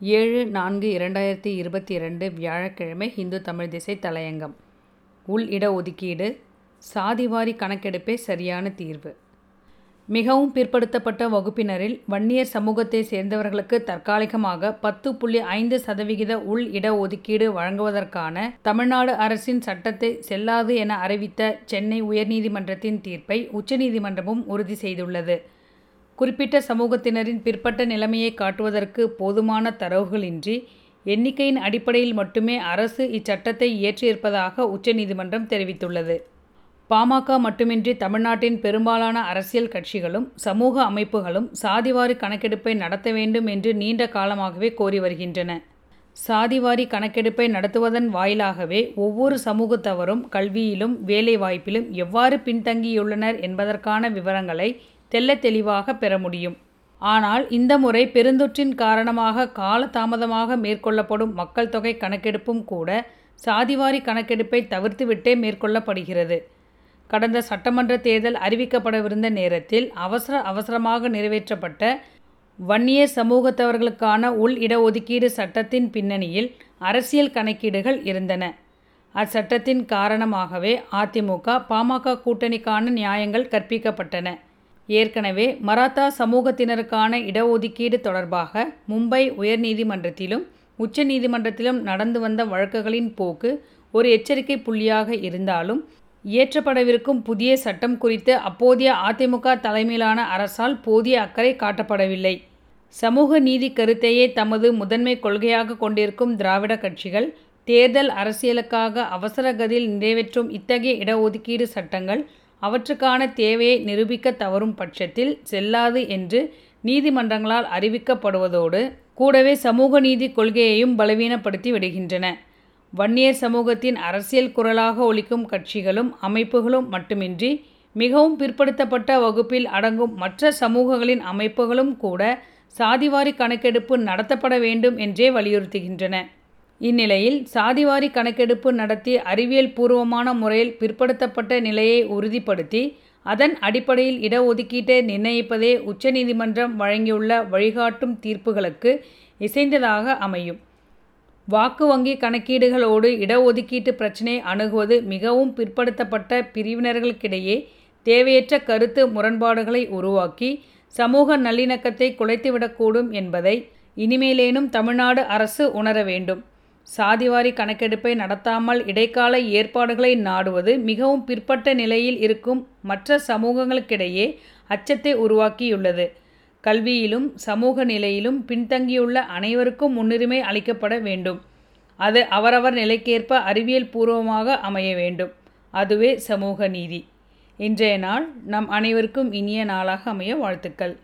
ஏழு நான்கு இரண்டாயிரத்தி இருபத்தி இரண்டு வியாழக்கிழமை இந்து தமிழ் திசை தலையங்கம். உள் இட ஒதுக்கீடு சாதிவாரி கணக்கெடுப்பே சரியான தீர்வு. மிகவும் பிற்படுத்தப்பட்ட வகுப்பினரில் வன்னியர் சமூகத்தை சேர்ந்தவர்களுக்கு தற்காலிகமாக பத்து புள்ளி ஐந்து சதவிகித உள் இட ஒதுக்கீடு வழங்குவதற்கான தமிழ்நாடு அரசின் சட்டத்தை செல்லாது என அறிவித்த சென்னை உயர்நீதிமன்றத்தின் தீர்ப்பை உச்சநீதிமன்றமும் உறுதி செய்துள்ளது. குறிப்பிட்ட சமூகத்தினரின் பிற்பட்ட நிலைமையை காட்டுவதற்கு போதுமான தரவுகளின்றி எண்ணிக்கையின் அடிப்படையில் மட்டுமே அரசு இச்சட்டத்தை இயற்றியிருப்பதாக உச்சநீதிமன்றம் தெரிவித்துள்ளது. பாமக மட்டுமின்றி தமிழ்நாட்டின் பெரும்பாலான அரசியல் கட்சிகளும் சமூக அமைப்புகளும் சாதிவாரி கணக்கெடுப்பை நடத்த வேண்டும் என்று நீண்ட காலமாகவே கோரி வருகின்றன. சாதிவாரி கணக்கெடுப்பை நடத்துவதன் வாயிலாகவே ஒவ்வொரு சமூகத்தவரும் கல்வியிலும் வேலைவாய்ப்பிலும் எவ்வாறு பின்தங்கியுள்ளனர் என்பதற்கான விவரங்களை தெல்ல தெளிவாக பெற முடியும். ஆனால் இந்த முறை பெருந்தொற்றின் காரணமாக காலதாமதமாக மேற்கொள்ளப்படும் மக்கள் தொகை கணக்கெடுப்பும் கூட சாதிவாரி கணக்கெடுப்பை தவிர்த்துவிட்டே மேற்கொள்ளப்படுகிறது. கடந்த சட்டமன்ற தேர்தல் அறிவிக்கப்படவிருந்த நேரத்தில் அவசர அவசரமாக நிறைவேற்றப்பட்ட வன்னியர் சமூகத்தவர்களுக்கான உள் இடஒதுக்கீடு சட்டத்தின் பின்னணியில் அரசியல் கணக்கீடுகள் இருந்தன. அச்சட்டத்தின் காரணமாகவே அதிமுக பாமக கூட்டணிக்கான நியாயங்கள் கற்பிக்கப்பட்டன. ஏற்கனவே மராத்தா சமூகத்தினருக்கான இடஒதுக்கீடு தொடர்பாக மும்பை உயர்நீதிமன்றத்திலும் உச்சநீதிமன்றத்திலும் நடந்து வந்த வழக்குகளின் போக்கு ஒரு எச்சரிக்கை புள்ளியாக இருந்தாலும் இயற்றப்படவிருக்கும் புதிய சட்டம் குறித்து அப்போதைய அதிமுக தலைமையிலான அரசால் போதிய அக்கறை காட்டப்படவில்லை. சமூக நீதி கருத்தையே தமது முதன்மை கொள்கையாக கொண்டிருக்கும் திராவிட கட்சிகள் தேர்தல் அரசியலுக்காக அவசர கதியில் நிறைவேற்றும் இத்தகைய இடஒதுக்கீடு சட்டங்கள் அவற்றுக்கான தேவையை நிரூபிக்க தவறும் பட்சத்தில் செல்லாது என்று நீதிமன்றங்களால் அறிவிக்கப்படுவதோடு கூடவே சமூக நீதி கொள்கையையும் பலவீனப்படுத்தி விடுகின்றன. வன்னியர் சமூகத்தின் அரசியல் குரலாக ஒழிக்கும் கட்சிகளும் அமைப்புகளும் மட்டுமின்றி மிகவும் பிற்படுத்தப்பட்ட வகுப்பில் அடங்கும் மற்ற சமூகங்களின் அமைப்புகளும் கூட சாதிவாரி கணக்கெடுப்பு நடத்தப்பட வேண்டும் என்றே வலியுறுத்துகின்றன. இந்நிலையில் சாதிவாரி கணக்கெடுப்பு நடத்தி அறிவியல் பூர்வமான முறையில் பிற்படுத்தப்பட்ட நிலையை உறுதிப்படுத்தி அதன் அடிப்படையில் இடஒதுக்கீட்டை நிர்ணயிப்பதே உச்சநீதிமன்றம் வழங்கியுள்ள வழிகாட்டும் தீர்ப்புகளுக்கு இசைந்ததாக அமையும். வாக்கு வங்கி கணக்கீடுகளோடு இடஒதுக்கீட்டு பிரச்சினை அணுகுவது மிகவும் பிற்படுத்தப்பட்ட பிரிவினர்களுக்கிடையே தேவையற்ற கருத்து முரண்பாடுகளை உருவாக்கி சமூக நல்லிணக்கத்தை குலைத்துவிடக்கூடும் என்பதை இனிமேலேனும் தமிழ்நாடு அரசு உணர வேண்டும் சாதிவாரி கணக்கெடுப்பை நடத்தாமல் இடைக்கால ஏற்பாடுகளை நாடுவது மிகவும் பிற்பட்ட நிலையில் இருக்கும் மற்ற சமூகங்களுக்கிடையே அச்சத்தை உருவாக்கியுள்ளது. கல்வியிலும் சமூக நிலையிலும் பின்தங்கியுள்ள அனைவருக்கும் முன்னுரிமை அளிக்கப்பட வேண்டும். அது அவரவர் நிலைக்கேற்ப அறிவியல் பூர்வமாக அமைய வேண்டும். அதுவே சமூக நீதி. இன்றைய நாள் நம் அனைவருக்கும் இனிய நாளாக அமைய வாழ்த்துக்கள்.